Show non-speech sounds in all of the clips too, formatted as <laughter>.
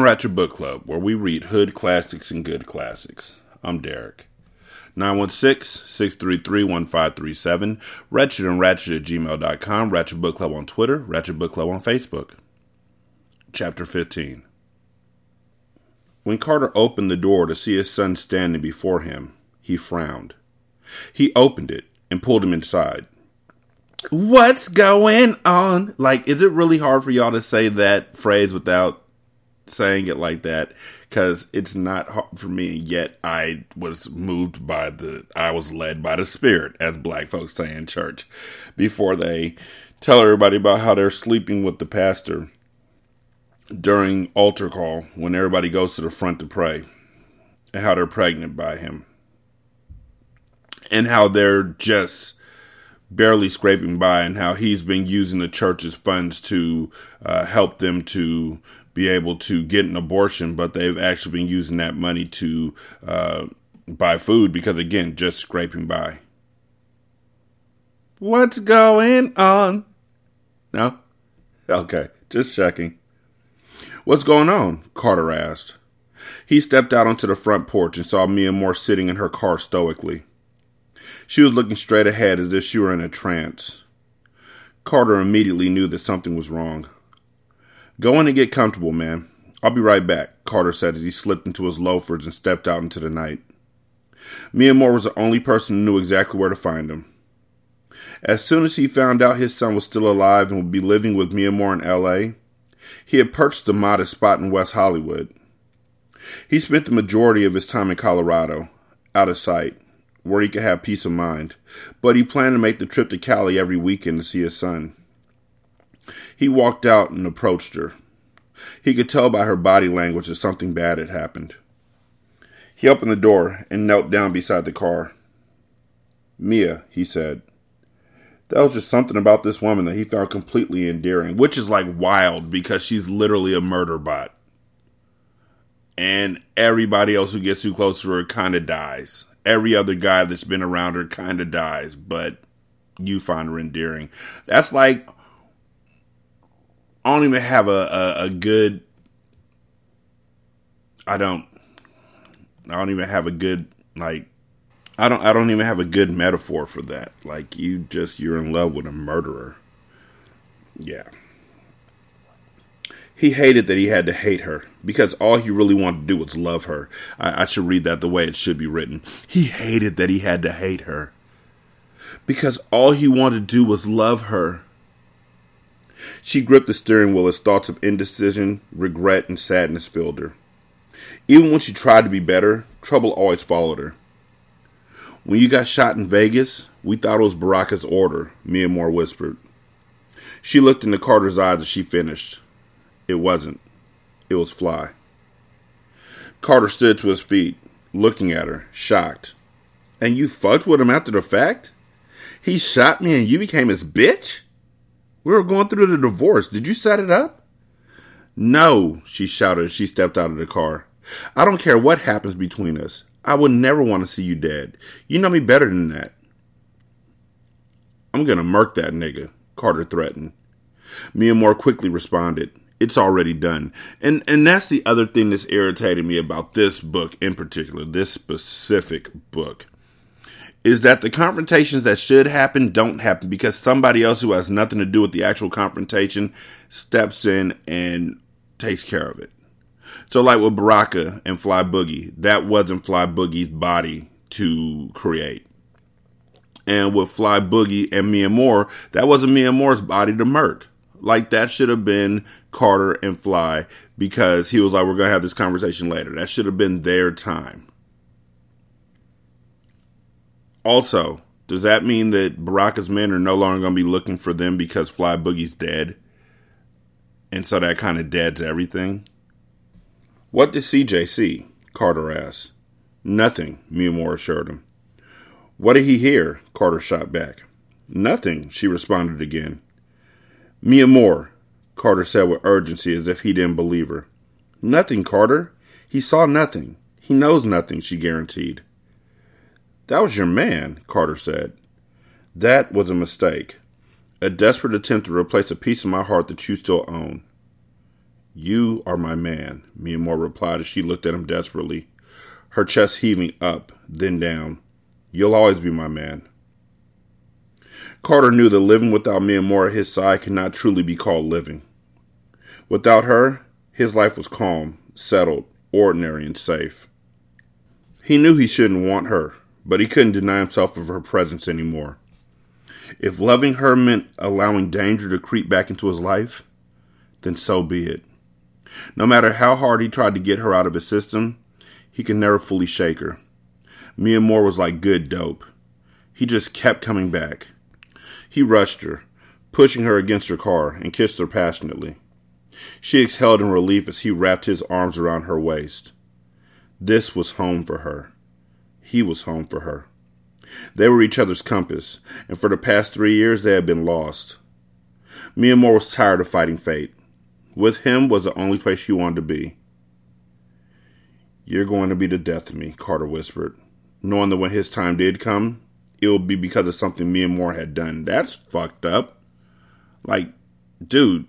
Ratchet Book Club, where we read hood classics and good classics. I'm Derek. 916-633-1537, Wretched and Ratchet at gmail.com, Ratchet Book Club on Twitter, Ratchet Book Club on Facebook. Chapter 15 When Carter opened the door to see his son standing before him, he frowned. He opened it and pulled him inside. What's going on? Like, is it really hard for y'all to say that phrase without saying it like that because it's not hard for me. Yet I was moved by the, I was led by the Spirit, as black folks say in church, before they tell everybody about how they're sleeping with the pastor during altar call when everybody goes to the front to pray, and how they're pregnant by him, and how they're just barely scraping by, and how he's been using the church's funds to uh, help them to be able to get an abortion, but they've actually been using that money to uh, buy food because, again, just scraping by. What's going on? No? Okay, just checking. What's going on? Carter asked. He stepped out onto the front porch and saw Mia Moore sitting in her car stoically. She was looking straight ahead as if she were in a trance. Carter immediately knew that something was wrong. Go in and get comfortable, man. I'll be right back, Carter said as he slipped into his loafers and stepped out into the night. Mia Moore was the only person who knew exactly where to find him. As soon as he found out his son was still alive and would be living with Mia Moore in L.A., he had purchased a modest spot in West Hollywood. He spent the majority of his time in Colorado, out of sight, where he could have peace of mind, but he planned to make the trip to Cali every weekend to see his son. He walked out and approached her. He could tell by her body language that something bad had happened. He opened the door and knelt down beside the car. Mia, he said. That was just something about this woman that he found completely endearing, which is like wild because she's literally a murder bot. And everybody else who gets too close to her kind of dies. Every other guy that's been around her kind of dies, but you find her endearing. That's like I don't even have a, a, a good. I don't. I don't even have a good like. I don't. I don't even have a good metaphor for that. Like you just you're in love with a murderer. Yeah. He hated that he had to hate her because all he really wanted to do was love her. I, I should read that the way it should be written. He hated that he had to hate her because all he wanted to do was love her. She gripped the steering wheel as thoughts of indecision, regret, and sadness filled her. Even when she tried to be better, trouble always followed her. When you got shot in Vegas, we thought it was Baraka's order, Mia whispered. She looked into Carter's eyes as she finished. It wasn't. It was Fly. Carter stood to his feet, looking at her, shocked. And you fucked with him after the fact? He shot me and you became his bitch? We were going through the divorce. Did you set it up? No, she shouted as she stepped out of the car. I don't care what happens between us. I would never want to see you dead. You know me better than that. I'm gonna murk that nigga, Carter threatened. Mia Moore quickly responded, It's already done. And and that's the other thing that's irritating me about this book in particular, this specific book, is that the confrontations that should happen don't happen because somebody else who has nothing to do with the actual confrontation steps in and takes care of it. So, like with Baraka and Fly Boogie, that wasn't Fly Boogie's body to create. And with Fly Boogie and Mia Moore, that wasn't Mia Moore's body to murk. Like that should have been Carter and Fly because he was like, we're going to have this conversation later. That should have been their time. Also, does that mean that Baraka's men are no longer going to be looking for them because Fly Boogie's dead? And so that kind of deads everything? What did CJ see? Carter asked. Nothing, Moore assured him. What did he hear? Carter shot back. Nothing, she responded again. Mia Moore, Carter said with urgency as if he didn't believe her. Nothing, Carter. He saw nothing. He knows nothing, she guaranteed. That was your man, Carter said. That was a mistake. A desperate attempt to replace a piece of my heart that you still own. You are my man, Mia Moore replied as she looked at him desperately, her chest heaving up, then down. You'll always be my man. Carter knew that living without Mia Moore at his side could not truly be called living. Without her, his life was calm, settled, ordinary, and safe. He knew he shouldn't want her, but he couldn't deny himself of her presence anymore. If loving her meant allowing danger to creep back into his life, then so be it. No matter how hard he tried to get her out of his system, he could never fully shake her. Mia Moore was like good dope. He just kept coming back. He rushed her, pushing her against her car, and kissed her passionately. She exhaled in relief as he wrapped his arms around her waist. This was home for her. He was home for her. They were each other's compass, and for the past three years they had been lost. Mia Moore was tired of fighting fate. With him was the only place she wanted to be. You're going to be the death of me, Carter whispered, knowing that when his time did come, it would be because of something Mia Moore had done. That's fucked up. Like, dude,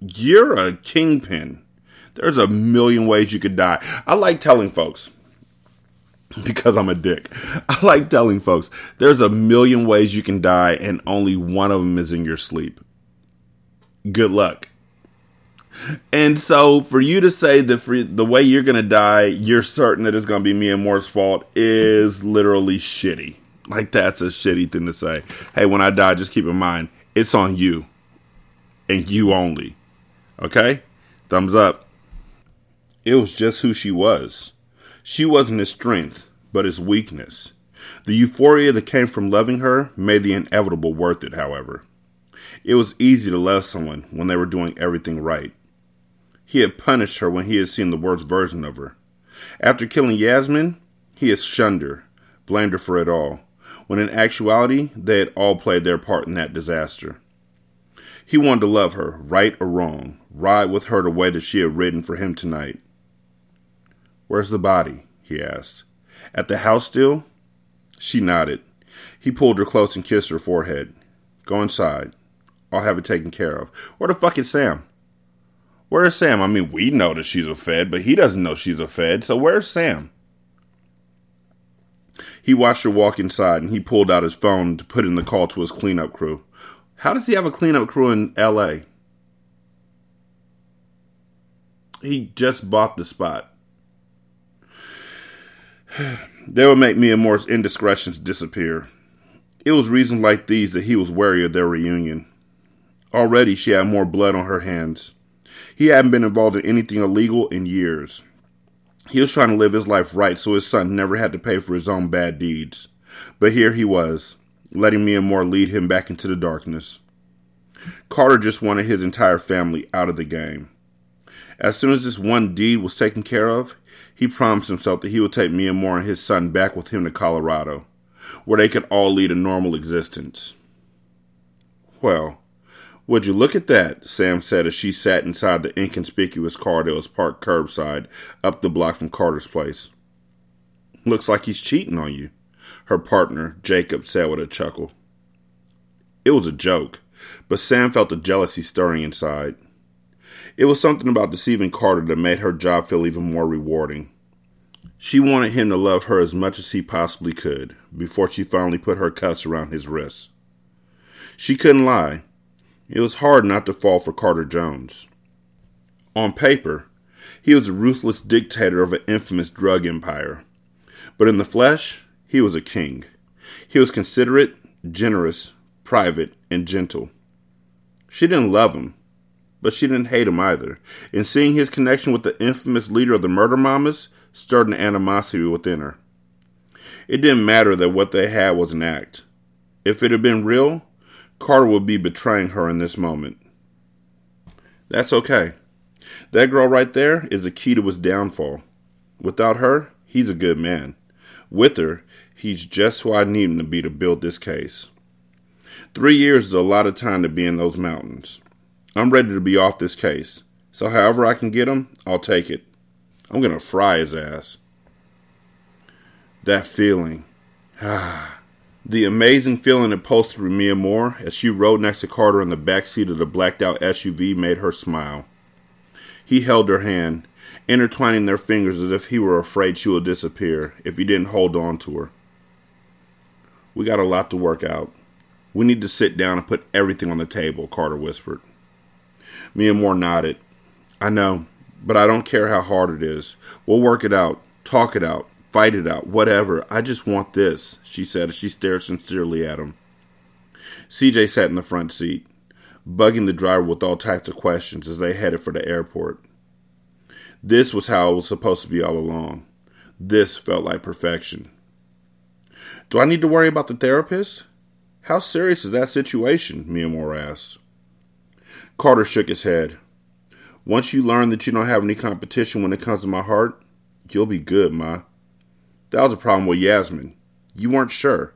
you're a kingpin. There's a million ways you could die. I like telling folks, <laughs> because I'm a dick, <laughs> I like telling folks there's a million ways you can die, and only one of them is in your sleep. Good luck. And so, for you to say that for the way you're gonna die, you're certain that it's gonna be Mia Moore's fault is literally shitty. Like that's a shitty thing to say. Hey, when I die, just keep in mind it's on you and you only. Okay? Thumbs up. It was just who she was. She wasn't his strength, but his weakness. The euphoria that came from loving her made the inevitable worth it, however. It was easy to love someone when they were doing everything right. He had punished her when he had seen the worst version of her. After killing Yasmin, he had shunned her, blamed her for it all, when in actuality they had all played their part in that disaster. He wanted to love her, right or wrong, ride with her the way that she had ridden for him tonight. Where's the body? he asked. At the house still? She nodded. He pulled her close and kissed her forehead. Go inside. I'll have it taken care of. Where the fuck is Sam? Where is Sam? I mean, we know that she's a Fed, but he doesn't know she's a Fed, so where's Sam? He watched her walk inside and he pulled out his phone to put in the call to his cleanup crew. How does he have a cleanup crew in LA? He just bought the spot. They would make Mia Moore's indiscretions disappear. It was reasons like these that he was wary of their reunion. Already she had more blood on her hands. He hadn't been involved in anything illegal in years. He was trying to live his life right so his son never had to pay for his own bad deeds. But here he was, letting Mia Moore lead him back into the darkness. Carter just wanted his entire family out of the game. As soon as this one deed was taken care of, he promised himself that he would take Mia Moore and his son back with him to Colorado, where they could all lead a normal existence. Well, would you look at that? Sam said as she sat inside the inconspicuous car that was parked curbside up the block from Carter's place. Looks like he's cheating on you, her partner, Jacob, said with a chuckle. It was a joke, but Sam felt the jealousy stirring inside. It was something about deceiving Carter that made her job feel even more rewarding. She wanted him to love her as much as he possibly could before she finally put her cuffs around his wrists. She couldn't lie. It was hard not to fall for Carter Jones. On paper, he was a ruthless dictator of an infamous drug empire. But in the flesh, he was a king. He was considerate, generous, private, and gentle. She didn't love him, but she didn't hate him either. And seeing his connection with the infamous leader of the Murder Mamas stirred an animosity within her. It didn't matter that what they had was an act. If it had been real, Carter would be betraying her in this moment. That's okay. That girl right there is the key to his downfall. Without her, he's a good man. With her, he's just who I need him to be to build this case. Three years is a lot of time to be in those mountains. I'm ready to be off this case, so however I can get him, I'll take it. I'm gonna fry his ass. That feeling. Ah. <sighs> The amazing feeling it pulsed through Mia Moore as she rode next to Carter in the back seat of the blacked out SUV made her smile. He held her hand, intertwining their fingers as if he were afraid she would disappear if he didn't hold on to her. We got a lot to work out. We need to sit down and put everything on the table, Carter whispered. Mia Moore nodded. I know, but I don't care how hard it is. We'll work it out, talk it out, Fight it out, whatever. I just want this, she said as she stared sincerely at him. CJ sat in the front seat, bugging the driver with all types of questions as they headed for the airport. This was how it was supposed to be all along. This felt like perfection. Do I need to worry about the therapist? How serious is that situation? Mia Moore asked. Carter shook his head. Once you learn that you don't have any competition when it comes to my heart, you'll be good, Ma. That was a problem with Yasmin. You weren't sure.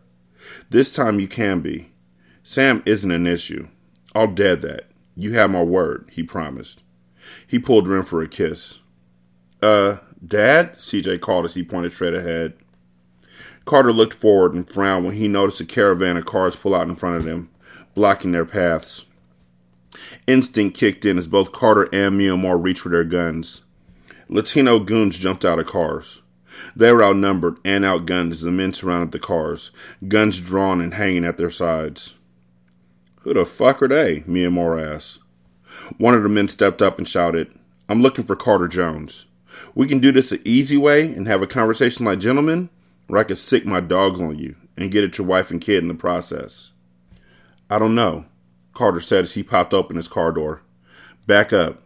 This time you can be. Sam isn't an issue. I'll dead that. You have my word, he promised. He pulled her in for a kiss. Uh, Dad? CJ called as he pointed straight ahead. Carter looked forward and frowned when he noticed a caravan of cars pull out in front of them, blocking their paths. Instinct kicked in as both Carter and Moore reached for their guns. Latino goons jumped out of cars. They were outnumbered and outgunned as the men surrounded the cars, guns drawn and hanging at their sides. Who the fuck are they? Moore asked. One of the men stepped up and shouted, I'm looking for Carter Jones. We can do this the easy way and have a conversation like gentlemen, or I could sick my dogs on you and get at your wife and kid in the process. I don't know, Carter said as he popped open his car door. Back up.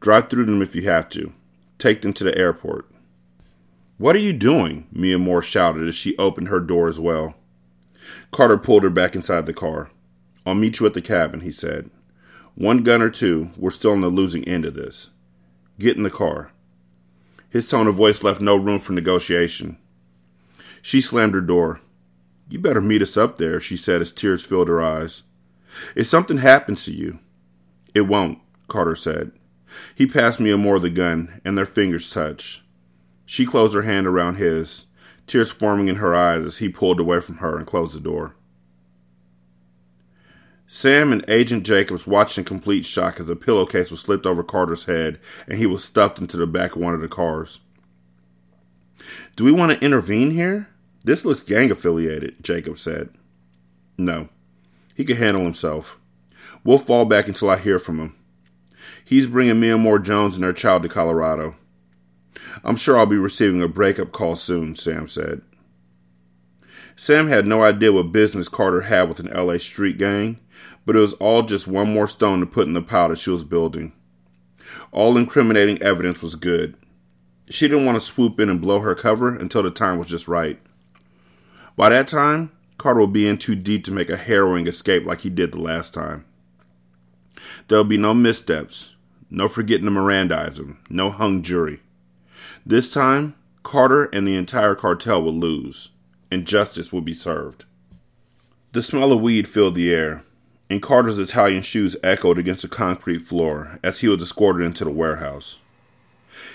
Drive through them if you have to. Take them to the airport. What are you doing? Mia Moore shouted as she opened her door as well. Carter pulled her back inside the car. I'll meet you at the cabin, he said. One gun or two, we're still on the losing end of this. Get in the car. His tone of voice left no room for negotiation. She slammed her door. You better meet us up there, she said as tears filled her eyes. If something happens to you, it won't, Carter said. He passed Mia Moore of the gun, and their fingers touched. She closed her hand around his, tears forming in her eyes as he pulled away from her and closed the door. Sam and Agent Jacobs watched in complete shock as a pillowcase was slipped over Carter's head and he was stuffed into the back of one of the cars. Do we want to intervene here? This looks gang affiliated, Jacobs said. No. He can handle himself. We'll fall back until I hear from him. He's bringing Mia Moore Jones and their child to Colorado. I'm sure I'll be receiving a breakup call soon, Sam said. Sam had no idea what business Carter had with an LA street gang, but it was all just one more stone to put in the pile that she was building. All incriminating evidence was good. She didn't want to swoop in and blow her cover until the time was just right. By that time, Carter would be in too deep to make a harrowing escape like he did the last time. There would be no missteps, no forgetting to Mirandize him, no hung jury. This time, Carter and the entire cartel would lose, and justice would be served. The smell of weed filled the air, and Carter's Italian shoes echoed against the concrete floor as he was escorted into the warehouse.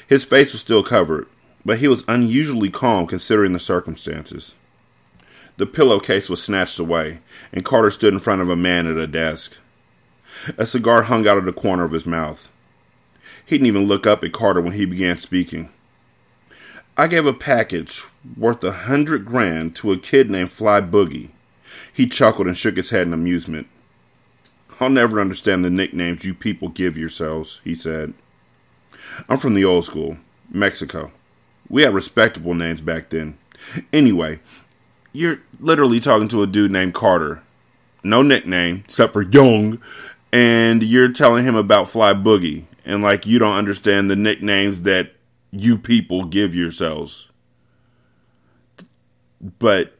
His face was still covered, but he was unusually calm considering the circumstances. The pillowcase was snatched away, and Carter stood in front of a man at a desk. A cigar hung out of the corner of his mouth. He didn't even look up at Carter when he began speaking. I gave a package worth a hundred grand to a kid named Fly Boogie. He chuckled and shook his head in amusement. I'll never understand the nicknames you people give yourselves, he said. I'm from the old school, Mexico. We had respectable names back then. Anyway, you're literally talking to a dude named Carter. No nickname, except for Young. And you're telling him about Fly Boogie. And like you don't understand the nicknames that you people give yourselves. But.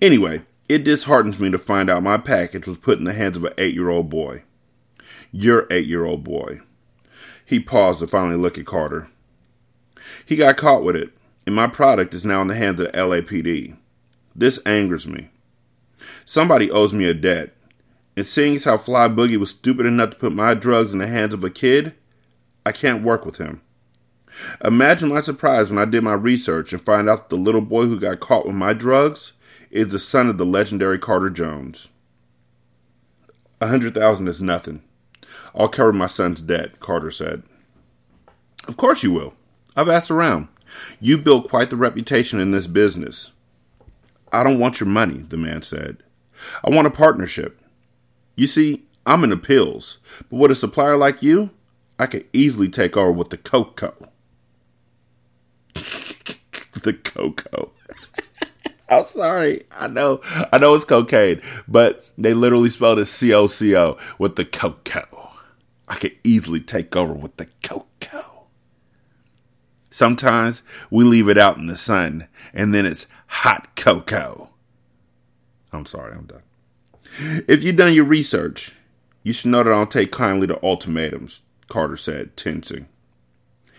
Anyway, it disheartens me to find out my package was put in the hands of an eight year old boy. Your eight year old boy. He paused to finally look at Carter. He got caught with it, and my product is now in the hands of the LAPD. This angers me. Somebody owes me a debt, and seeing as how Fly Boogie was stupid enough to put my drugs in the hands of a kid, I can't work with him. Imagine my surprise when I did my research and find out that the little boy who got caught with my drugs is the son of the legendary Carter Jones. A hundred thousand is nothing. I'll cover my son's debt, Carter said. Of course you will. I've asked around. You built quite the reputation in this business. I don't want your money, the man said. I want a partnership. You see, I'm in the pills, but with a supplier like you, I could easily take over with the cocoa. <laughs> the cocoa. <laughs> I'm sorry. I know. I know it's cocaine, but they literally spelled it C O C O with the cocoa. I could easily take over with the cocoa. Sometimes we leave it out in the sun and then it's hot cocoa. I'm sorry, I'm done. If you've done your research, you should know that I don't take kindly to ultimatums, Carter said, tensing.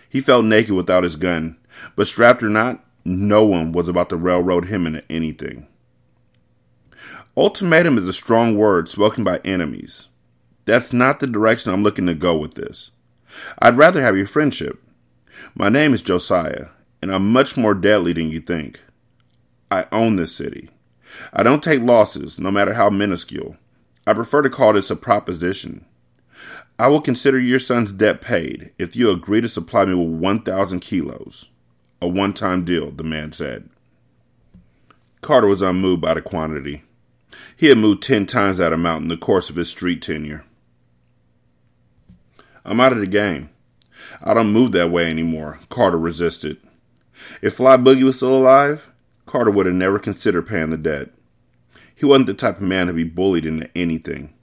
He felt naked without his gun, but strapped or not, no one was about to railroad him into anything. Ultimatum is a strong word spoken by enemies. That's not the direction I'm looking to go with this. I'd rather have your friendship. My name is Josiah, and I'm much more deadly than you think. I own this city. I don't take losses, no matter how minuscule. I prefer to call this a proposition. I will consider your son's debt paid if you agree to supply me with 1,000 kilos. A one time deal, the man said. Carter was unmoved by the quantity. He had moved ten times that amount in the course of his street tenure. I'm out of the game. I don't move that way anymore, Carter resisted. If Fly Boogie was still alive, Carter would have never considered paying the debt. He wasn't the type of man to be bullied into anything.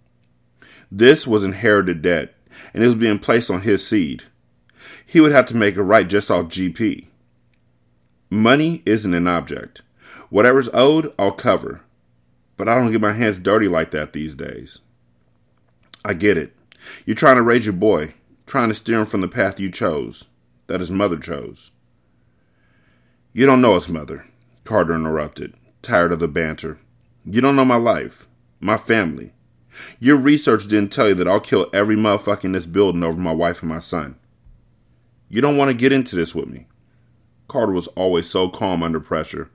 This was inherited debt, and it was being placed on his seed. He would have to make it right just off GP. Money isn't an object. Whatever's owed, I'll cover. But I don't get my hands dirty like that these days. I get it. You're trying to raise your boy, trying to steer him from the path you chose, that his mother chose. You don't know his mother, Carter interrupted, tired of the banter. You don't know my life, my family. Your research didn't tell you that I'll kill every motherfucker in this building over my wife and my son. You don't want to get into this with me. Carter was always so calm under pressure.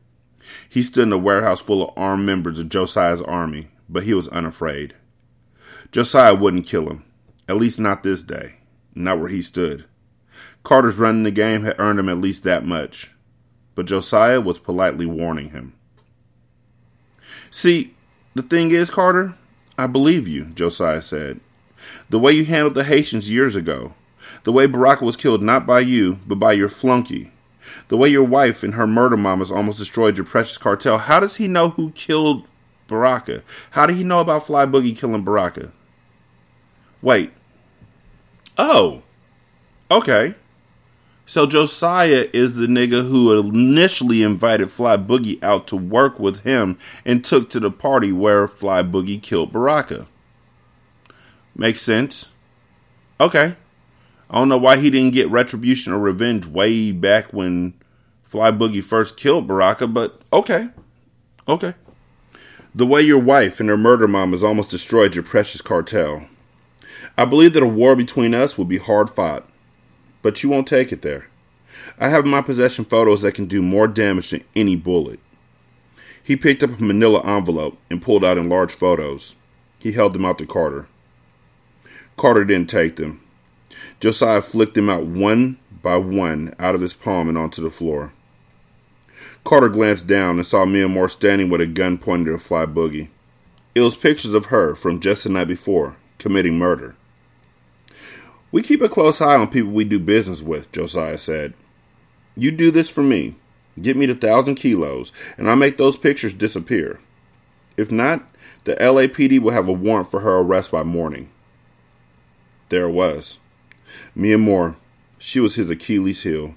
He stood in a warehouse full of armed members of Josiah's army, but he was unafraid. Josiah wouldn't kill him, at least not this day, not where he stood. Carter's running the game had earned him at least that much, but Josiah was politely warning him. See, the thing is, Carter, I believe you, Josiah said. The way you handled the Haitians years ago, the way Baraka was killed not by you, but by your flunky, the way your wife and her murder mamas almost destroyed your precious cartel, how does he know who killed Baraka? How did he know about Fly Boogie killing Baraka? Wait. Oh. Okay. So Josiah is the nigga who initially invited Fly Boogie out to work with him and took to the party where Fly Boogie killed Baraka. Makes sense. Okay. I don't know why he didn't get retribution or revenge way back when Fly Boogie first killed Baraka, but okay. Okay. The way your wife and her murder mamas almost destroyed your precious cartel. I believe that a war between us will be hard fought, but you won't take it there. I have in my possession photos that can do more damage than any bullet. He picked up a manila envelope and pulled out enlarged photos. He held them out to Carter. Carter didn't take them. Josiah flicked them out one by one out of his palm and onto the floor. Carter glanced down and saw Mia Moore standing with a gun pointed at a Fly Boogie. It was pictures of her from just the night before, committing murder. We keep a close eye on people we do business with, Josiah said. You do this for me. Get me the thousand kilos, and I'll make those pictures disappear. If not, the LAPD will have a warrant for her arrest by morning. There it was. Mia Moore. She was his Achilles heel.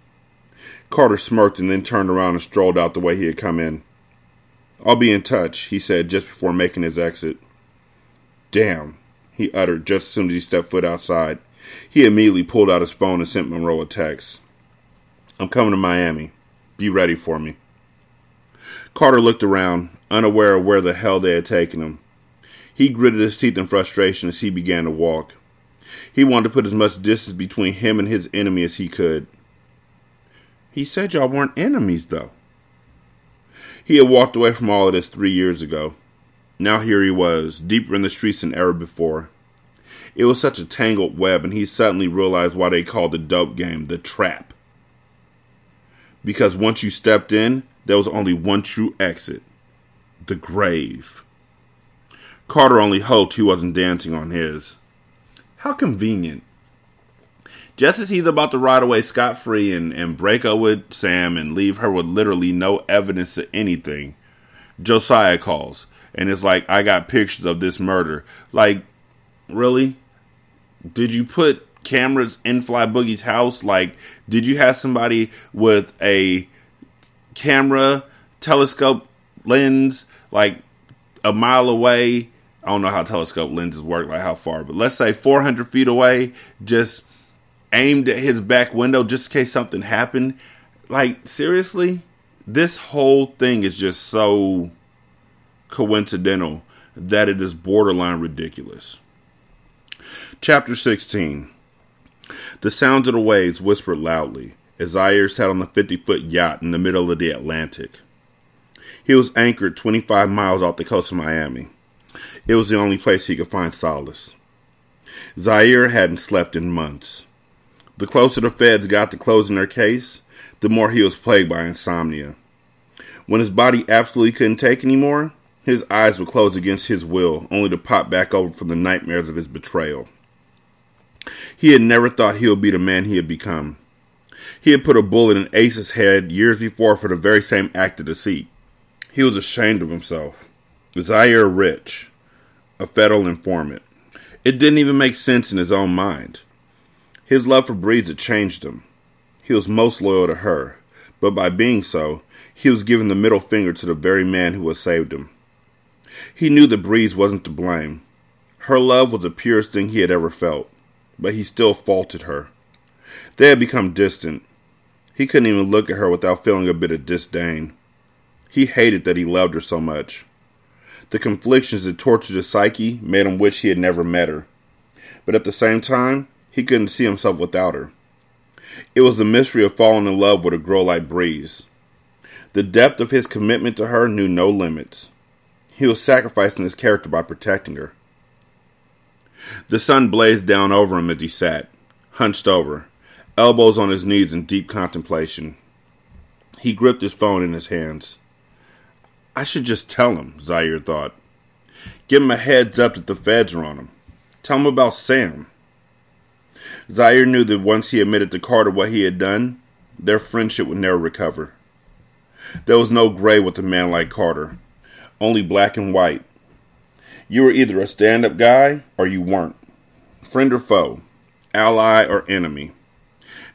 Carter smirked and then turned around and strolled out the way he had come in. I'll be in touch, he said just before making his exit. Damn, he uttered just as soon as he stepped foot outside. He immediately pulled out his phone and sent Monroe a text. I'm coming to Miami. Be ready for me. Carter looked around, unaware of where the hell they had taken him. He gritted his teeth in frustration as he began to walk. He wanted to put as much distance between him and his enemy as he could. He said y'all weren't enemies, though. He had walked away from all of this three years ago. Now here he was, deeper in the streets than ever before. It was such a tangled web, and he suddenly realized why they called the dope game the trap. Because once you stepped in, there was only one true exit the grave. Carter only hoped he wasn't dancing on his. How convenient. Just as he's about to ride away scot free and, and break up with Sam and leave her with literally no evidence of anything, Josiah calls and it's like, I got pictures of this murder. Like, really? Did you put cameras in Fly Boogie's house? Like, did you have somebody with a camera, telescope lens, like a mile away I don't know how telescope lenses work, like how far, but let's say 400 feet away, just aimed at his back window just in case something happened. Like, seriously? This whole thing is just so coincidental that it is borderline ridiculous. Chapter 16 The sounds of the waves whispered loudly as Zaire sat on the 50 foot yacht in the middle of the Atlantic. He was anchored 25 miles off the coast of Miami. It was the only place he could find solace. Zaire hadn't slept in months. The closer the feds got to closing their case, the more he was plagued by insomnia. When his body absolutely couldn't take anymore, his eyes would close against his will, only to pop back open from the nightmares of his betrayal. He had never thought he would be the man he had become. He had put a bullet in Ace's head years before for the very same act of deceit. He was ashamed of himself. Zaire Rich, a federal informant. It didn't even make sense in his own mind. His love for Breeze had changed him. He was most loyal to her, but by being so, he was giving the middle finger to the very man who had saved him. He knew that Breeze wasn't to blame. Her love was the purest thing he had ever felt, but he still faulted her. They had become distant. He couldn't even look at her without feeling a bit of disdain. He hated that he loved her so much. The conflictions that tortured his psyche made him wish he had never met her. But at the same time, he couldn't see himself without her. It was the mystery of falling in love with a girl like Breeze. The depth of his commitment to her knew no limits. He was sacrificing his character by protecting her. The sun blazed down over him as he sat, hunched over, elbows on his knees in deep contemplation. He gripped his phone in his hands. I should just tell him, Zaire thought. Give him a heads up that the feds are on him. Tell him about Sam. Zaire knew that once he admitted to Carter what he had done, their friendship would never recover. There was no gray with a man like Carter, only black and white. You were either a stand up guy or you weren't. Friend or foe, ally or enemy.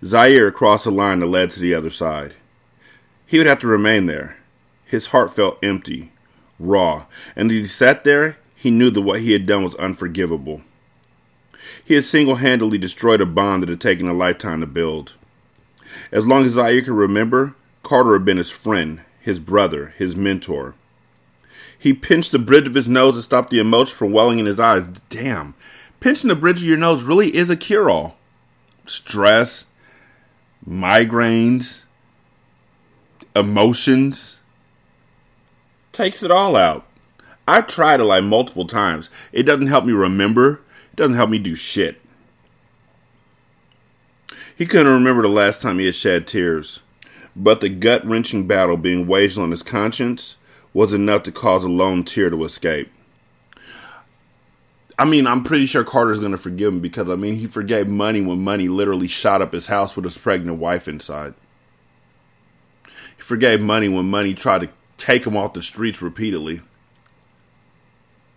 Zaire crossed a line that led to the other side. He would have to remain there, his heart felt empty, raw, and as he sat there, he knew that what he had done was unforgivable. He had single handedly destroyed a bond that had taken a lifetime to build. As long as Zaire could remember, Carter had been his friend, his brother, his mentor. He pinched the bridge of his nose to stop the emotion from welling in his eyes. Damn, pinching the bridge of your nose really is a cure all. Stress, migraines, emotions takes it all out. I've tried it like multiple times. It doesn't help me remember. It doesn't help me do shit. He couldn't remember the last time he had shed tears, but the gut wrenching battle being waged on his conscience was enough to cause a lone tear to escape. I mean, I'm pretty sure Carter's going to forgive him because, I mean, he forgave money when money literally shot up his house with his pregnant wife inside. He forgave money when money tried to take him off the streets repeatedly.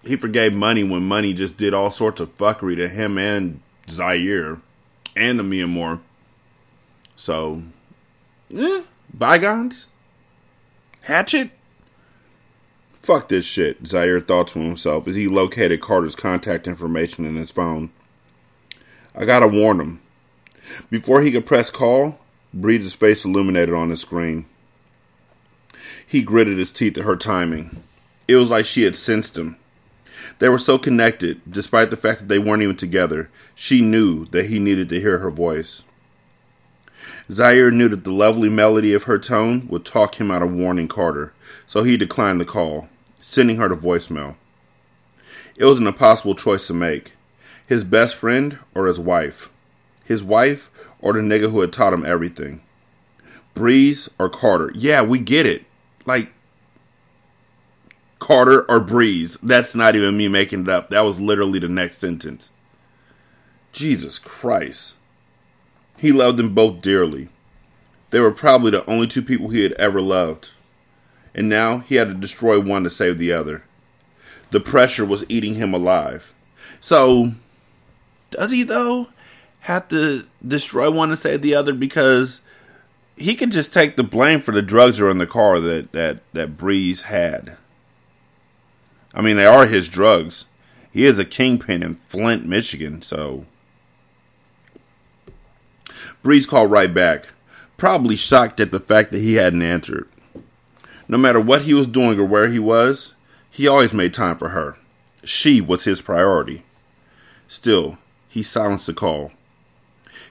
He forgave money when money just did all sorts of fuckery to him and Zaire and the Mia Moore. So, eh, bygones? Hatchet? Fuck this shit, Zaire thought to himself as he located Carter's contact information in his phone. I gotta warn him. Before he could press call, Breeze's face illuminated on the screen. He gritted his teeth at her timing. It was like she had sensed him. They were so connected, despite the fact that they weren't even together. She knew that he needed to hear her voice. Zaire knew that the lovely melody of her tone would talk him out of warning Carter, so he declined the call sending her to voicemail. It was an impossible choice to make his best friend or his wife, his wife or the nigga who had taught him everything. Breeze or Carter. Yeah, we get it. Like, Carter or Breeze. That's not even me making it up. That was literally the next sentence. Jesus Christ. He loved them both dearly. They were probably the only two people he had ever loved and now he had to destroy one to save the other. The pressure was eating him alive. So, does he though have to destroy one to save the other? Because he could just take the blame for the drugs that are in the car that that that Breeze had. I mean, they are his drugs. He is a kingpin in Flint, Michigan. So, Breeze called right back, probably shocked at the fact that he hadn't answered. No matter what he was doing or where he was, he always made time for her. She was his priority. Still, he silenced the call.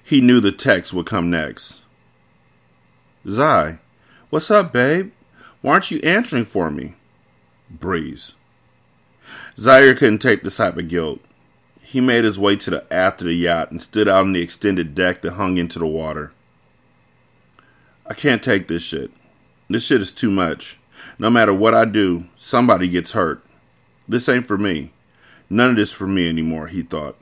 He knew the text would come next. Zai, what's up, babe? Why aren't you answering for me? Breeze. Zaire couldn't take the type of guilt. He made his way to the aft of the yacht and stood out on the extended deck that hung into the water. I can't take this shit. This shit is too much. No matter what I do, somebody gets hurt. This ain't for me. None of this for me anymore, he thought.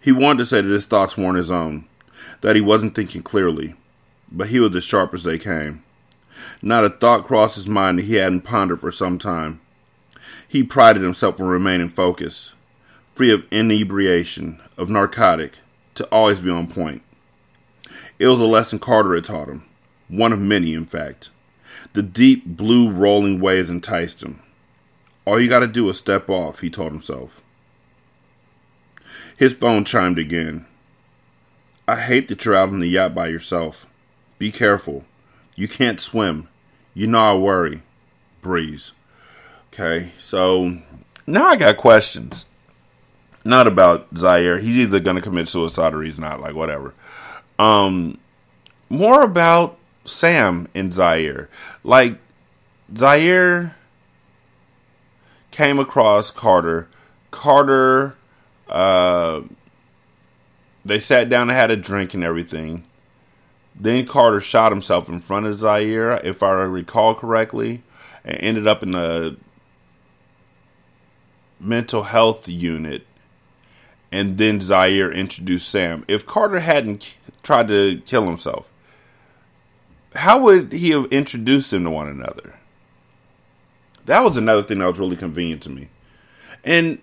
He wanted to say that his thoughts weren't his own, that he wasn't thinking clearly, but he was as sharp as they came. Not a thought crossed his mind that he hadn't pondered for some time. He prided himself on remaining focused, free of inebriation, of narcotic, to always be on point. It was a lesson Carter had taught him one of many, in fact. The deep blue rolling waves enticed him. All you gotta do is step off, he told himself. His phone chimed again. I hate that you're out on the yacht by yourself. Be careful. You can't swim. You know I worry. Breeze. Okay, so now I got questions. Not about Zaire. He's either gonna commit suicide or he's not, like whatever. Um more about Sam and Zaire. Like Zaire came across Carter. Carter uh they sat down and had a drink and everything. Then Carter shot himself in front of Zaire, if I recall correctly, and ended up in a mental health unit. And then Zaire introduced Sam. If Carter hadn't tried to kill himself, how would he have introduced them to one another? That was another thing that was really convenient to me. And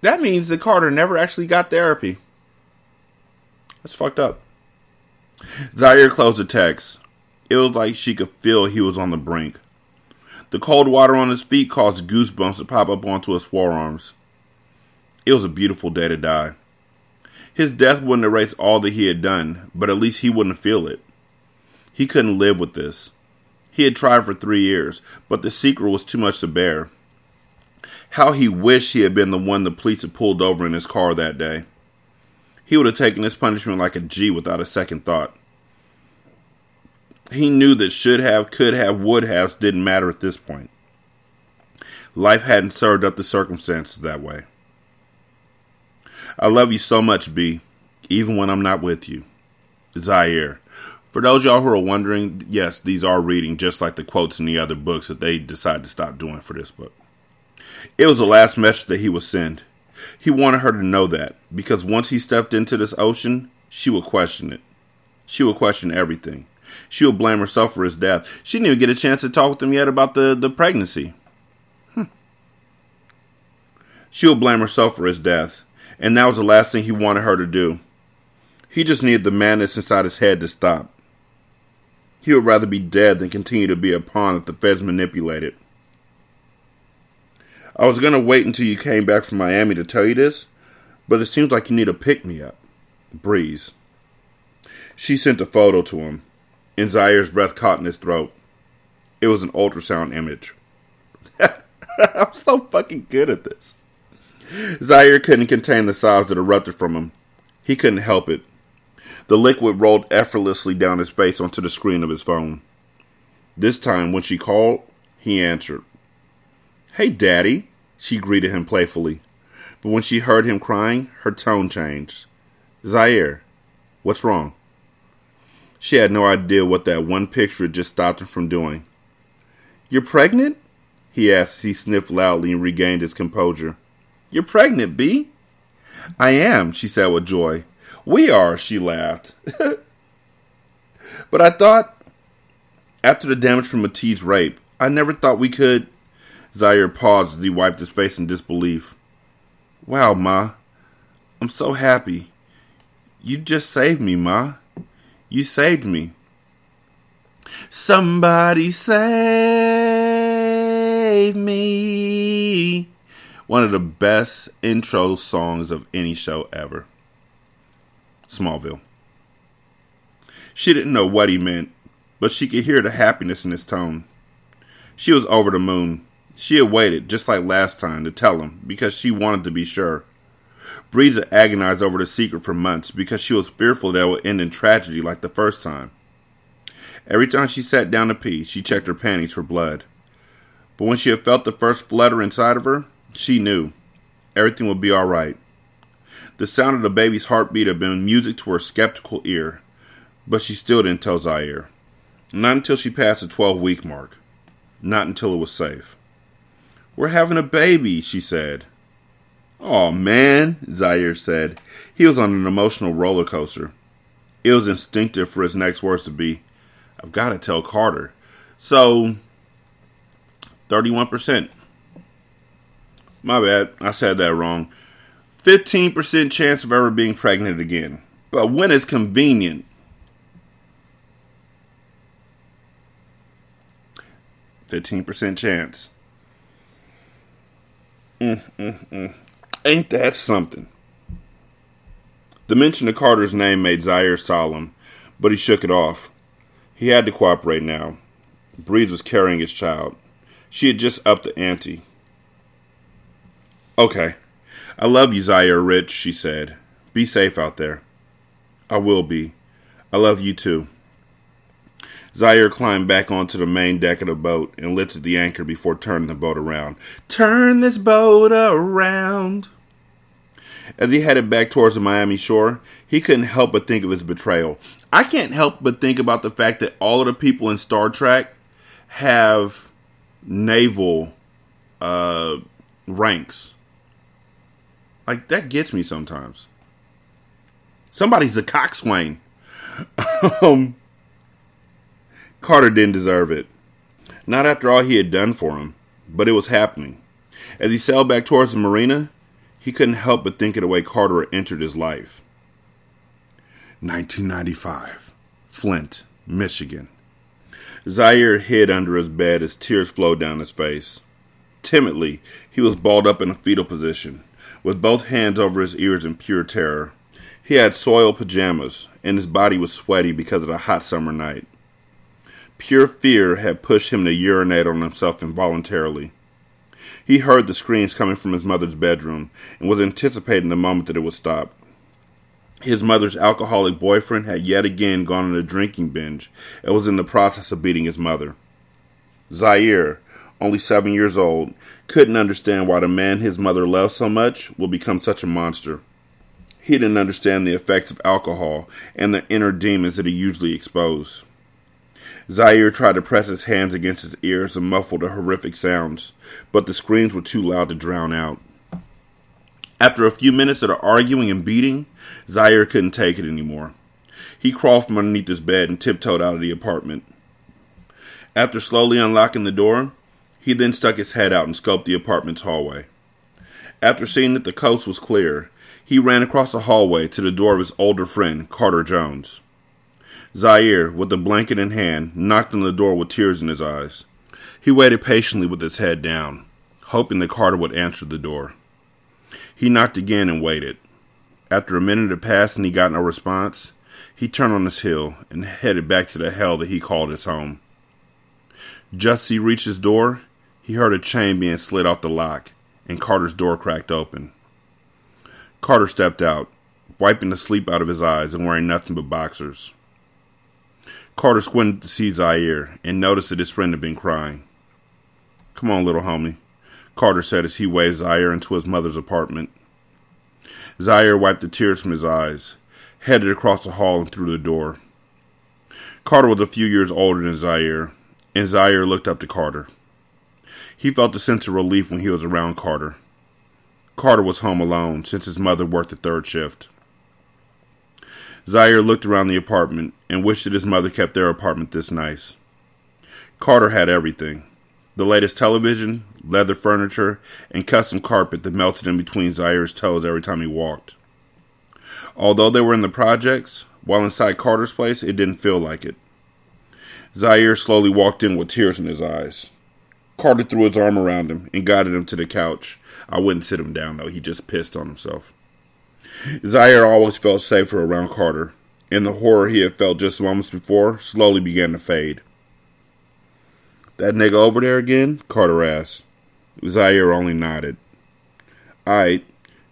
that means that Carter never actually got therapy. That's fucked up. Zaire closed the text. It was like she could feel he was on the brink. The cold water on his feet caused goosebumps to pop up onto his forearms. It was a beautiful day to die. His death wouldn't erase all that he had done, but at least he wouldn't feel it. He couldn't live with this. He had tried for three years, but the secret was too much to bear. How he wished he had been the one the police had pulled over in his car that day. He would have taken his punishment like a G without a second thought. He knew that should have, could have, would have didn't matter at this point. Life hadn't served up the circumstances that way. I love you so much, B. even when I'm not with you. Zaire. For those y'all who are wondering, yes, these are reading just like the quotes in the other books that they decided to stop doing for this book. It was the last message that he would send. He wanted her to know that because once he stepped into this ocean, she would question it. She would question everything. She would blame herself for his death. She didn't even get a chance to talk with him yet about the, the pregnancy. Hmm. She would blame herself for his death, and that was the last thing he wanted her to do. He just needed the madness inside his head to stop. He would rather be dead than continue to be a pawn that the feds manipulated. I was going to wait until you came back from Miami to tell you this, but it seems like you need a pick me up. Breeze. She sent a photo to him, and Zaire's breath caught in his throat. It was an ultrasound image. <laughs> I'm so fucking good at this. Zaire couldn't contain the sobs that erupted from him. He couldn't help it. The liquid rolled effortlessly down his face onto the screen of his phone. This time, when she called, he answered. Hey, Daddy, she greeted him playfully. But when she heard him crying, her tone changed. Zaire, what's wrong? She had no idea what that one picture had just stopped him from doing. You're pregnant? he asked as he sniffed loudly and regained his composure. You're pregnant, B? I am, she said with joy. We are, she laughed. <laughs> but I thought, after the damage from Matisse' rape, I never thought we could. Zaire paused as he wiped his face in disbelief. Wow, Ma. I'm so happy. You just saved me, Ma. You saved me. Somebody save me. One of the best intro songs of any show ever. Smallville. She didn't know what he meant, but she could hear the happiness in his tone. She was over the moon. She had waited, just like last time, to tell him because she wanted to be sure. Breeze had agonized over the secret for months because she was fearful that it would end in tragedy like the first time. Every time she sat down to pee, she checked her panties for blood. But when she had felt the first flutter inside of her, she knew everything would be all right. The sound of the baby's heartbeat had been music to her skeptical ear, but she still didn't tell Zaire. Not until she passed the 12 week mark. Not until it was safe. We're having a baby, she said. Oh man, Zaire said. He was on an emotional roller coaster. It was instinctive for his next words to be, I've got to tell Carter. So, 31%. My bad, I said that wrong. 15% chance of ever being pregnant again. But when it's convenient. Fifteen percent chance. Mm, mm, mm. Ain't that something? The mention of Carter's name made Zaire solemn, but he shook it off. He had to cooperate now. Breeze was carrying his child. She had just upped the ante. Okay, I love you, Zaire Rich, she said. Be safe out there. I will be. I love you too. Zaire climbed back onto the main deck of the boat and lifted the anchor before turning the boat around. Turn this boat around. As he headed back towards the Miami shore, he couldn't help but think of his betrayal. I can't help but think about the fact that all of the people in Star Trek have naval uh, ranks. Like that gets me sometimes. Somebody's a coxswain. <laughs> um, Carter didn't deserve it. Not after all he had done for him, but it was happening. As he sailed back towards the marina, he couldn't help but think of the way Carter entered his life. 1995, Flint, Michigan. Zaire hid under his bed as tears flowed down his face. Timidly, he was balled up in a fetal position with both hands over his ears in pure terror. He had soiled pajamas, and his body was sweaty because of the hot summer night. Pure fear had pushed him to urinate on himself involuntarily. He heard the screams coming from his mother's bedroom and was anticipating the moment that it would stop. His mother's alcoholic boyfriend had yet again gone on a drinking binge and was in the process of beating his mother. Zaire, only seven years old, couldn't understand why the man his mother loved so much would become such a monster. He didn't understand the effects of alcohol and the inner demons that he usually exposed. Zaire tried to press his hands against his ears and muffle the horrific sounds, but the screams were too loud to drown out. After a few minutes of the arguing and beating, Zaire couldn't take it anymore. He crawled from underneath his bed and tiptoed out of the apartment. After slowly unlocking the door, he then stuck his head out and scoped the apartment's hallway. After seeing that the coast was clear, he ran across the hallway to the door of his older friend, Carter Jones. Zaire, with the blanket in hand, knocked on the door with tears in his eyes. He waited patiently with his head down, hoping that Carter would answer the door. He knocked again and waited. After a minute had passed and he got no response, he turned on his heel and headed back to the hell that he called his home. Just as he reached his door, he heard a chain being slid off the lock, and Carter's door cracked open. Carter stepped out, wiping the sleep out of his eyes and wearing nothing but boxers. Carter squinted to see Zaire and noticed that his friend had been crying. Come on, little homie, Carter said as he waved Zaire into his mother's apartment. Zaire wiped the tears from his eyes, headed across the hall and through the door. Carter was a few years older than Zaire, and Zaire looked up to Carter. He felt a sense of relief when he was around Carter. Carter was home alone since his mother worked the third shift. Zaire looked around the apartment and wished that his mother kept their apartment this nice. Carter had everything the latest television, leather furniture, and custom carpet that melted in between Zaire's toes every time he walked. Although they were in the projects, while inside Carter's place, it didn't feel like it. Zaire slowly walked in with tears in his eyes. Carter threw his arm around him and guided him to the couch. I wouldn't sit him down, though. He just pissed on himself. Zaire always felt safer around Carter, and the horror he had felt just moments before slowly began to fade. That nigga over there again? Carter asked. Zaire only nodded. Aight,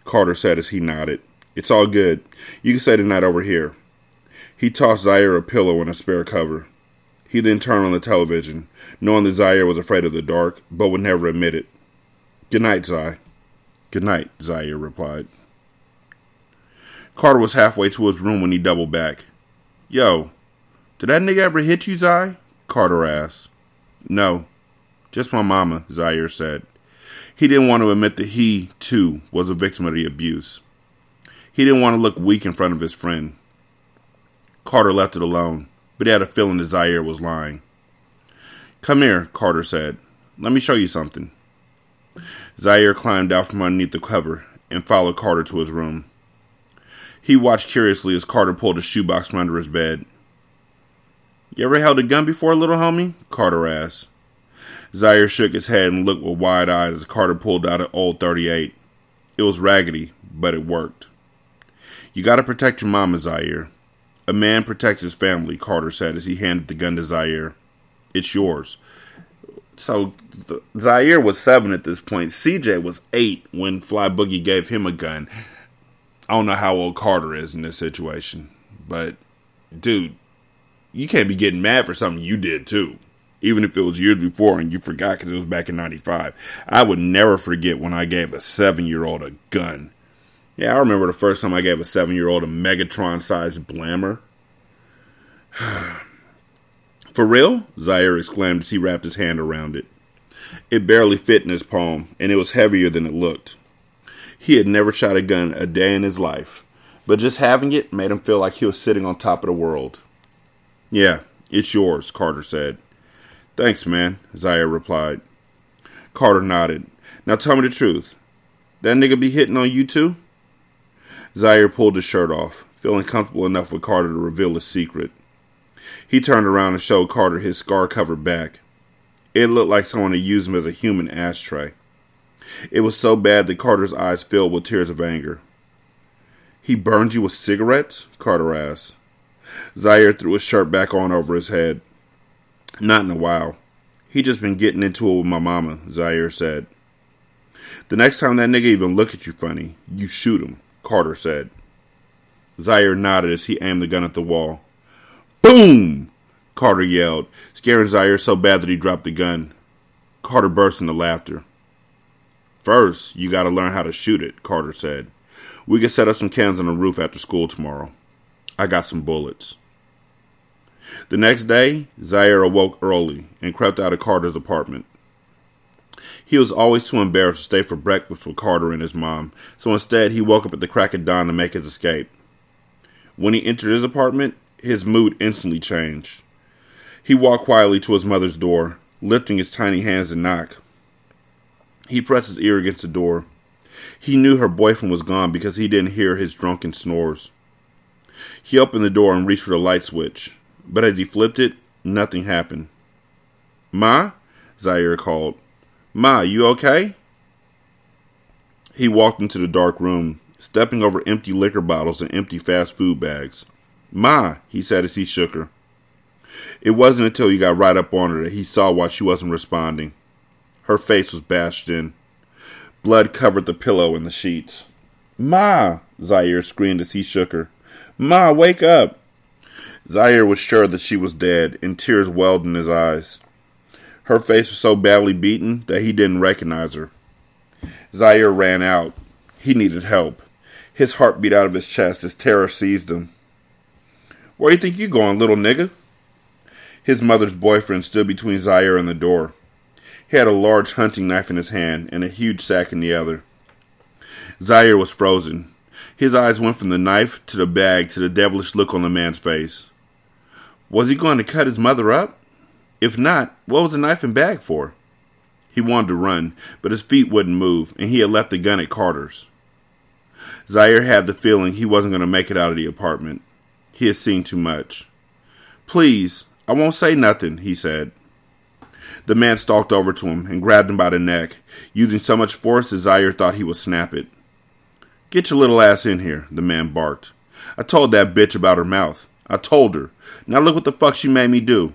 Carter said as he nodded. It's all good. You can stay the night over here. He tossed Zaire a pillow and a spare cover. He then turned on the television, knowing that Zaire was afraid of the dark, but would never admit it. Good night, Zai. Good night, Zaire replied. Carter was halfway to his room when he doubled back. Yo, did that nigga ever hit you, Zai? Carter asked. No, just my mama, Zaire said. He didn't want to admit that he, too, was a victim of the abuse. He didn't want to look weak in front of his friend. Carter left it alone, but he had a feeling that Zaire was lying. Come here, Carter said. Let me show you something. Zaire climbed out from underneath the cover and followed Carter to his room. He watched curiously as Carter pulled a shoebox from under his bed. You ever held a gun before, little homie? Carter asked. Zaire shook his head and looked with wide eyes as Carter pulled out an old 38. It was raggedy, but it worked. You gotta protect your mama, Zaire. A man protects his family, Carter said as he handed the gun to Zaire. It's yours. So Zaire was seven at this point. CJ was eight when Fly Boogie gave him a gun. I don't know how old Carter is in this situation, but dude, you can't be getting mad for something you did too. Even if it was years before and you forgot because it was back in 95. I would never forget when I gave a seven year old a gun. Yeah, I remember the first time I gave a seven year old a Megatron sized blammer. <sighs> For real? Zaire exclaimed as he wrapped his hand around it. It barely fit in his palm, and it was heavier than it looked. He had never shot a gun a day in his life, but just having it made him feel like he was sitting on top of the world. Yeah, it's yours, Carter said. Thanks, man, Zaire replied. Carter nodded. Now tell me the truth. That nigga be hitting on you too? Zaire pulled his shirt off, feeling comfortable enough with Carter to reveal his secret. He turned around and showed Carter his scar covered back. It looked like someone had used him as a human ashtray. It was so bad that Carter's eyes filled with tears of anger. He burned you with cigarettes? Carter asked. Zaire threw his shirt back on over his head. Not in a while. He just been getting into it with my mama, Zaire said. The next time that nigga even look at you funny, you shoot him, Carter said. Zaire nodded as he aimed the gun at the wall. Boom! Carter yelled, scaring Zaire so bad that he dropped the gun. Carter burst into laughter. First, you gotta learn how to shoot it, Carter said. We can set up some cans on the roof after school tomorrow. I got some bullets. The next day, Zaire awoke early and crept out of Carter's apartment. He was always too embarrassed to stay for breakfast with Carter and his mom, so instead he woke up at the crack of dawn to make his escape. When he entered his apartment, his mood instantly changed. He walked quietly to his mother's door, lifting his tiny hands to knock. He pressed his ear against the door. He knew her boyfriend was gone because he didn't hear his drunken snores. He opened the door and reached for the light switch, but as he flipped it, nothing happened. Ma? Zaire called. Ma, you okay? He walked into the dark room, stepping over empty liquor bottles and empty fast food bags. Ma, he said as he shook her. It wasn't until he got right up on her that he saw why she wasn't responding. Her face was bashed in. Blood covered the pillow and the sheets. Ma! Zaire screamed as he shook her. Ma, wake up! Zaire was sure that she was dead, and tears welled in his eyes. Her face was so badly beaten that he didn't recognize her. Zaire ran out. He needed help. His heart beat out of his chest as terror seized him. Where you think you going, little nigga? His mother's boyfriend stood between Zaire and the door. He had a large hunting knife in his hand and a huge sack in the other. Zaire was frozen. His eyes went from the knife to the bag to the devilish look on the man's face. Was he going to cut his mother up? If not, what was the knife and bag for? He wanted to run, but his feet wouldn't move, and he had left the gun at Carter's. Zaire had the feeling he wasn't going to make it out of the apartment. He had seen too much. Please, I won't say nothing, he said. The man stalked over to him and grabbed him by the neck, using so much force that Zaire thought he would snap it. Get your little ass in here, the man barked. I told that bitch about her mouth. I told her. Now look what the fuck she made me do.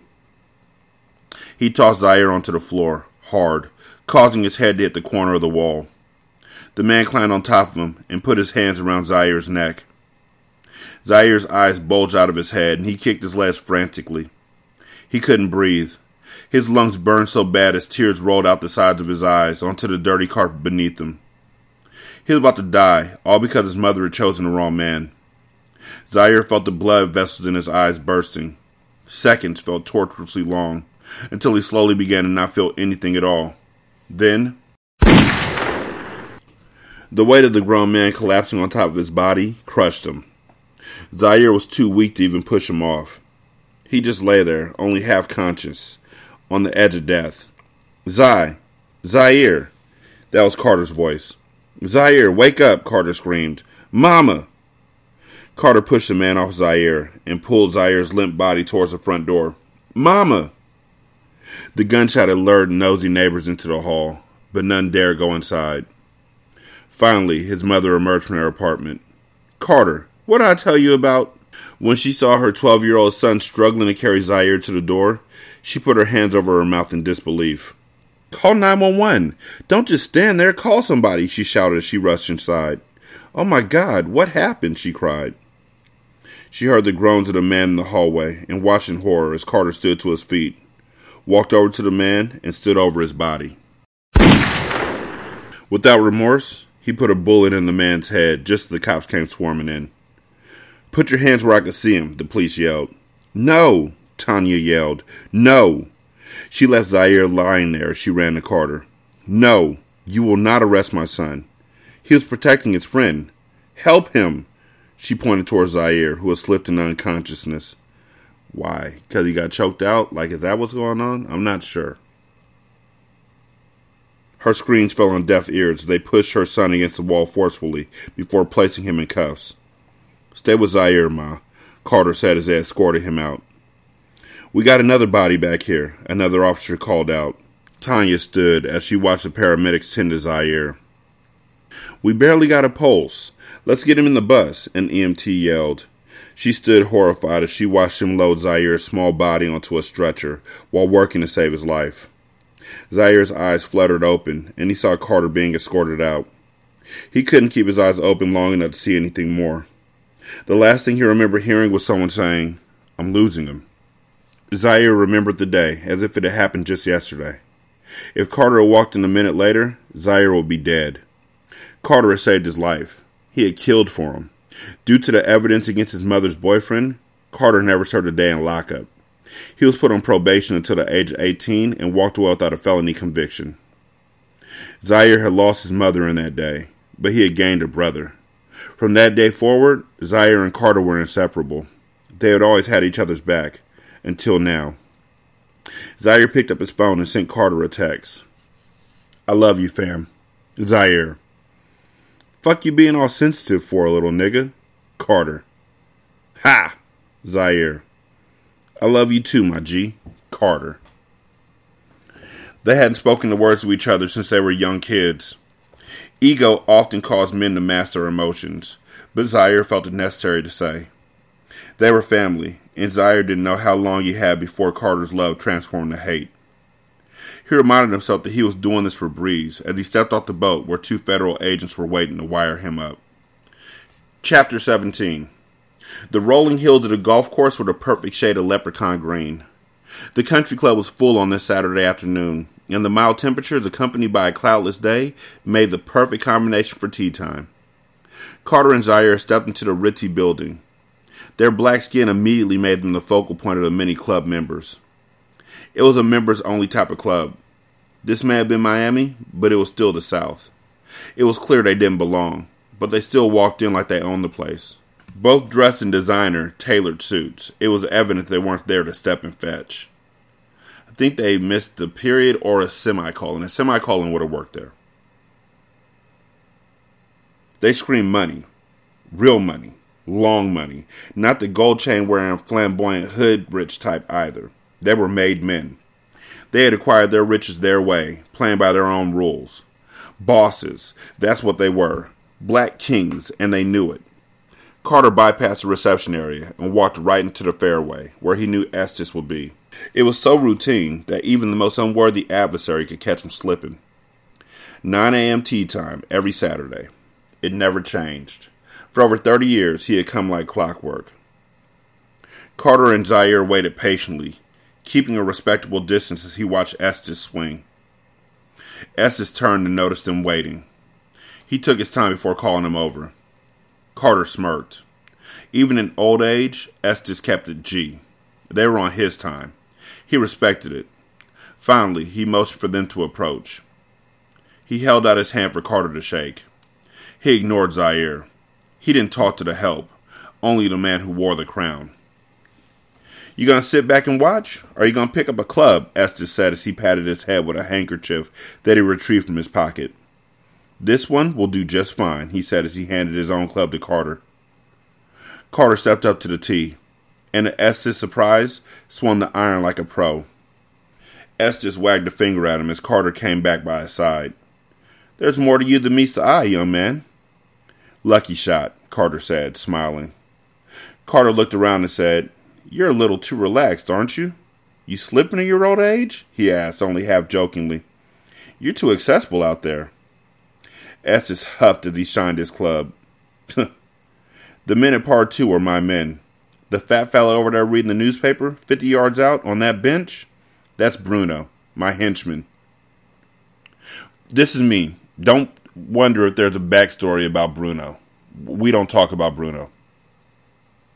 He tossed Zaire onto the floor, hard, causing his head to hit the corner of the wall. The man climbed on top of him and put his hands around Zaire's neck. Zaire's eyes bulged out of his head and he kicked his legs frantically. He couldn't breathe. His lungs burned so bad as tears rolled out the sides of his eyes onto the dirty carpet beneath him. He was about to die, all because his mother had chosen the wrong man. Zaire felt the blood vessels in his eyes bursting. Seconds felt torturously long, until he slowly began to not feel anything at all. Then, the weight of the grown man collapsing on top of his body crushed him. Zaire was too weak to even push him off. He just lay there, only half conscious, on the edge of death. Zai! Zaire! That was Carter's voice. Zaire, wake up! Carter screamed. Mama! Carter pushed the man off Zaire and pulled Zaire's limp body towards the front door. Mama! The gunshot had lured nosy neighbors into the hall, but none dared go inside. Finally, his mother emerged from her apartment. Carter, what did I tell you about? When she saw her 12 year old son struggling to carry Zaire to the door, she put her hands over her mouth in disbelief. Call 911. Don't just stand there. Call somebody, she shouted as she rushed inside. Oh my God, what happened? she cried. She heard the groans of the man in the hallway and watched in horror as Carter stood to his feet, walked over to the man, and stood over his body. Without remorse, he put a bullet in the man's head just as the cops came swarming in. Put your hands where I can see him, the police yelled. No, Tanya yelled. No. She left Zaire lying there as she ran to Carter. No, you will not arrest my son. He was protecting his friend. Help him. She pointed towards Zaire, who had slipped into unconsciousness. Why? Because he got choked out? Like, is that what's going on? I'm not sure. Her screams fell on deaf ears as they pushed her son against the wall forcefully before placing him in cuffs. Stay with Zaire, Ma, Carter said as they escorted him out. We got another body back here, another officer called out. Tanya stood as she watched the paramedics tend to Zaire. We barely got a pulse. Let's get him in the bus, an EMT yelled. She stood horrified as she watched him load Zaire's small body onto a stretcher while working to save his life. Zaire's eyes fluttered open, and he saw Carter being escorted out. He couldn't keep his eyes open long enough to see anything more. The last thing he remembered hearing was someone saying, I'm losing him. Zaire remembered the day as if it had happened just yesterday. If Carter had walked in a minute later, Zaire would be dead. Carter had saved his life. He had killed for him. Due to the evidence against his mother's boyfriend, Carter never served a day in lockup. He was put on probation until the age of 18 and walked away without a felony conviction. Zaire had lost his mother in that day, but he had gained a brother. From that day forward, Zaire and Carter were inseparable. They had always had each other's back, until now. Zaire picked up his phone and sent Carter a text. I love you, fam. Zaire. Fuck you being all sensitive for, a little nigga. Carter. Ha! Zaire. I love you too, my G. Carter. They hadn't spoken the words to each other since they were young kids. Ego often caused men to mask their emotions, but Zaire felt it necessary to say. They were family, and Zaire didn't know how long he had before Carter's love transformed to hate. He reminded himself that he was doing this for Breeze as he stepped off the boat where two federal agents were waiting to wire him up. Chapter 17 The rolling hills of the golf course were the perfect shade of leprechaun green. The country club was full on this Saturday afternoon, and the mild temperatures accompanied by a cloudless day made the perfect combination for tee time. Carter and Zaire stepped into the ritzy building. Their black skin immediately made them the focal point of the many club members. It was a members only type of club. This may have been Miami, but it was still the South. It was clear they didn't belong, but they still walked in like they owned the place. Both dressed in designer, tailored suits. It was evident they weren't there to step and fetch. I think they missed a period or a semicolon. A semicolon would have worked there. They screamed money. Real money. Long money. Not the gold chain wearing flamboyant hood rich type either. They were made men. They had acquired their riches their way, playing by their own rules. Bosses, that's what they were. Black kings, and they knew it. Carter bypassed the reception area and walked right into the fairway, where he knew Estes would be. It was so routine that even the most unworthy adversary could catch him slipping. 9 a.m. tee time every Saturday. It never changed. For over 30 years, he had come like clockwork. Carter and Zaire waited patiently, keeping a respectable distance as he watched Estes swing. Estes turned and noticed them waiting. He took his time before calling them over. Carter smirked. Even in old age, Estes kept it G. They were on his time. He respected it. Finally, he motioned for them to approach. He held out his hand for Carter to shake. He ignored Zaire. He didn't talk to the help, only the man who wore the crown. You gonna sit back and watch? Or are you gonna pick up a club? Estes said as he patted his head with a handkerchief that he retrieved from his pocket. This one will do just fine, he said as he handed his own club to Carter. Carter stepped up to the tee, and to Estes' surprise, swung the iron like a pro. Estes wagged a finger at him as Carter came back by his side. There's more to you than meets the eye, young man. Lucky shot, Carter said, smiling. Carter looked around and said, you're a little too relaxed, aren't you? You slipping in your old age? he asked, only half jokingly. You're too accessible out there. Estes huffed as he shined his club. <laughs> the men at par two are my men. The fat fellow over there reading the newspaper, 50 yards out on that bench, that's Bruno, my henchman. This is me. Don't wonder if there's a backstory about Bruno. We don't talk about Bruno.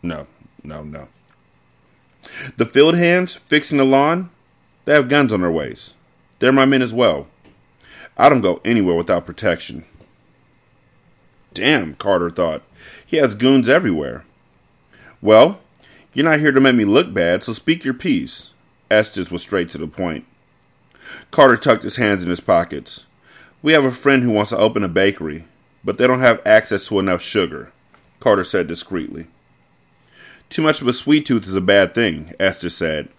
No, no, no. The field hands fixing the lawn, they have guns on their waist. They're my men as well. I don't go anywhere without protection. Damn, Carter thought. He has goons everywhere. Well, you're not here to make me look bad, so speak your piece. Estes was straight to the point. Carter tucked his hands in his pockets. We have a friend who wants to open a bakery, but they don't have access to enough sugar, Carter said discreetly. Too much of a sweet tooth is a bad thing, Estes said.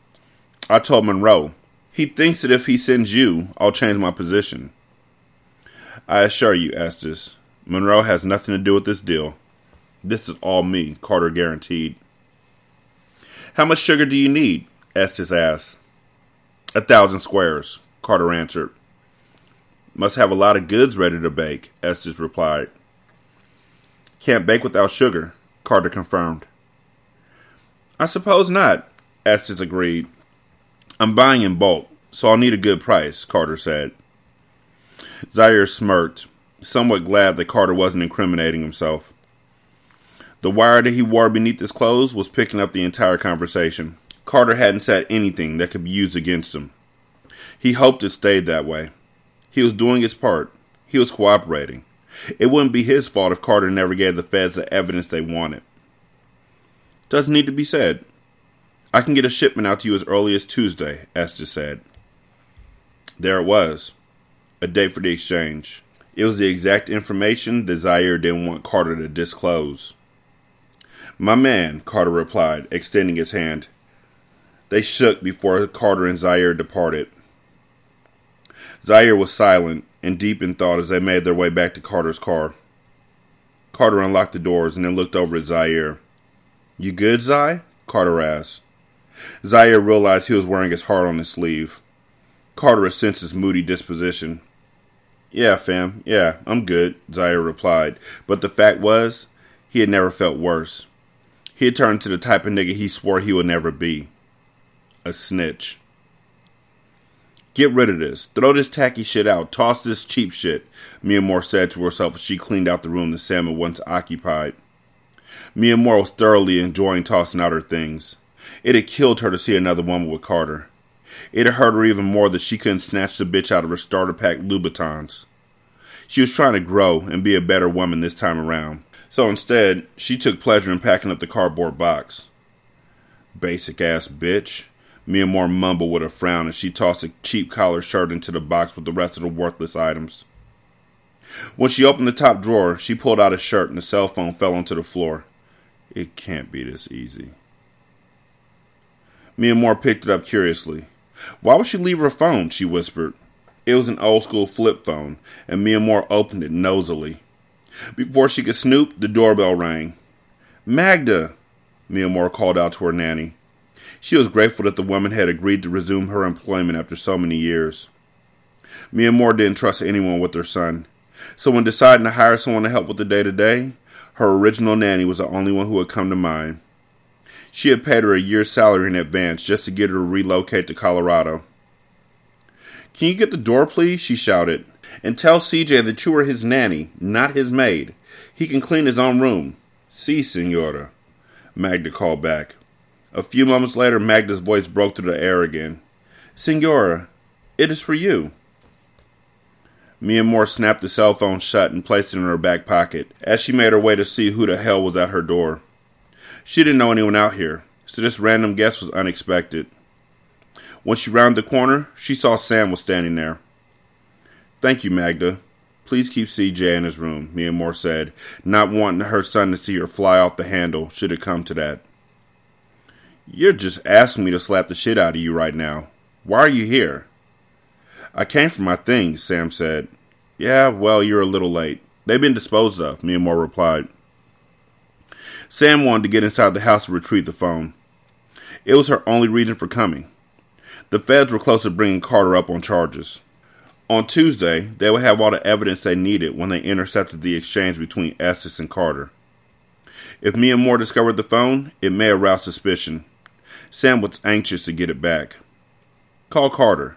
I told Monroe. He thinks that if he sends you, I'll change my position. I assure you, Estes, Monroe has nothing to do with this deal. This is all me, Carter guaranteed. How much sugar do you need? Estes asked. A thousand squares, Carter answered. Must have a lot of goods ready to bake, Estes replied. Can't bake without sugar, Carter confirmed. I suppose not, Estes agreed. I'm buying in bulk, so I'll need a good price, Carter said. Zaire smirked. somewhat glad that Carter wasn't incriminating himself. The wire that he wore beneath his clothes was picking up the entire conversation. Carter hadn't said anything that could be used against him. He hoped it stayed that way. He was doing his part. He was cooperating. It wouldn't be his fault if Carter never gave the feds the evidence they wanted. Doesn't need to be said. I can get a shipment out to you as early as Tuesday, Estes said. There it was. A date for the exchange. It was the exact information Zaire didn't want Carter to disclose. My man, Carter replied, extending his hand. They shook before Carter and Zaire departed. Zaire was silent and deep in thought as they made their way back to Carter's car. Carter unlocked the doors and then looked over at Zaire. You good, Zai? Carter asked. Zaire realized he was wearing his heart on his sleeve. Carter sensed his moody disposition. Yeah, fam, yeah, I'm good, Zaire replied. But the fact was, he had never felt worse. He had turned to the type of nigga he swore he would never be a snitch. Get rid of this. Throw this tacky shit out. Toss this cheap shit, Mia Moore said to herself as she cleaned out the room the salmon once occupied. Mia Moore was thoroughly enjoying tossing out her things. It had killed her to see another woman with Carter. It had hurt her even more that she couldn't snatch the bitch out of her starter pack Louboutins. She was trying to grow and be a better woman this time around. So instead, she took pleasure in packing up the cardboard box. Basic ass bitch. Mia Moore mumbled with a frown as she tossed a cheap collar shirt into the box with the rest of the worthless items. When she opened the top drawer, she pulled out a shirt and the cell phone fell onto the floor. It can't be this easy. Mia Moore picked it up curiously. Why would she leave her phone? she whispered. It was an old school flip phone, and Mia Moore opened it nosily. Before she could snoop, the doorbell rang. Magda! Mia Moore called out to her nanny. She was grateful that the woman had agreed to resume her employment after so many years. Mia Moore didn't trust anyone with her son, so when deciding to hire someone to help with the day to day, her original nanny was the only one who had come to mind. She had paid her a year's salary in advance just to get her to relocate to Colorado. Can you get the door, please? she shouted. And tell CJ that you are his nanny, not his maid. He can clean his own room. Si, senora, Magda called back. A few moments later, Magda's voice broke through the air again. Senora, it is for you. Mia Moore snapped the cell phone shut and placed it in her back pocket as she made her way to see who the hell was at her door. She didn't know anyone out here, so this random guest was unexpected. When she rounded the corner, she saw Sam was standing there. Thank you, Magda. Please keep CJ in his room, Mia Moore said, not wanting her son to see her fly off the handle should it come to that. You're just asking me to slap the shit out of you right now. Why are you here? I came for my things, Sam said. Yeah, well, you're a little late. They've been disposed of, Mia Moore replied. Sam wanted to get inside the house to retrieve the phone. It was her only reason for coming. The feds were close to bringing Carter up on charges. On Tuesday, they would have all the evidence they needed when they intercepted the exchange between Estes and Carter. If Mia Moore discovered the phone, it may arouse suspicion. Sam was anxious to get it back. Call Carter.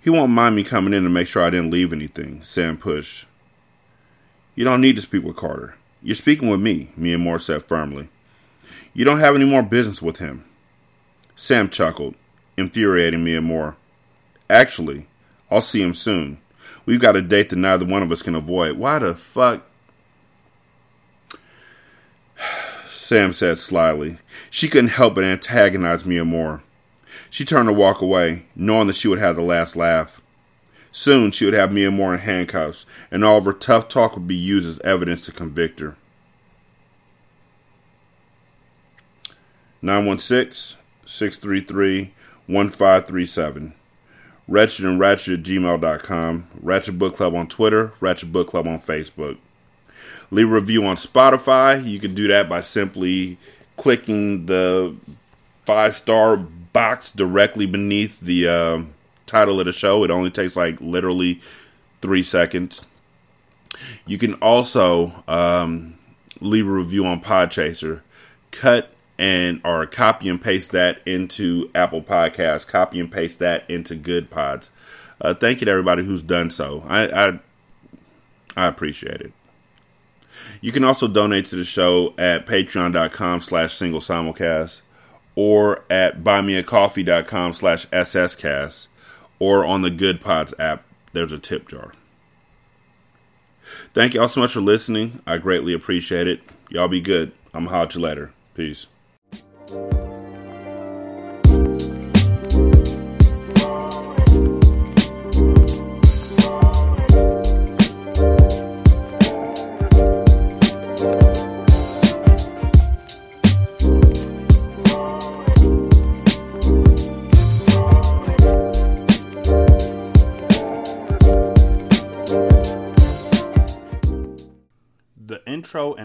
He won't mind me coming in to make sure I didn't leave anything, Sam pushed. You don't need to speak with Carter. You're speaking with me, Mia Moore said firmly. You don't have any more business with him. Sam chuckled, infuriating Mia Moore. Actually, I'll see him soon. We've got a date that neither one of us can avoid. Why the fuck? <sighs> Sam said slyly. She couldn't help but antagonize Mia Moore. She turned to walk away, knowing that she would have the last laugh. Soon she would have Mia Moore in handcuffs, and all of her tough talk would be used as evidence to convict her. 916 633 1537. Wretched and Ratchet at gmail.com. Ratchet Book Club on Twitter. Ratchet Book Club on Facebook leave a review on Spotify. You can do that by simply clicking the five star box directly beneath the uh, title of the show. It only takes like literally three seconds. You can also um, leave a review on Podchaser. Cut and or copy and paste that into Apple Podcasts. Copy and paste that into Good Pods. Uh, thank you to everybody who's done so. I, I I appreciate it. You can also donate to the show at patreon.com slash single simulcast or at buymeacoffee.com slash sscast or on the Good Pods app. There's a tip jar. Thank you all so much for listening. I greatly appreciate it. Y'all be good. I'm you later. Peace.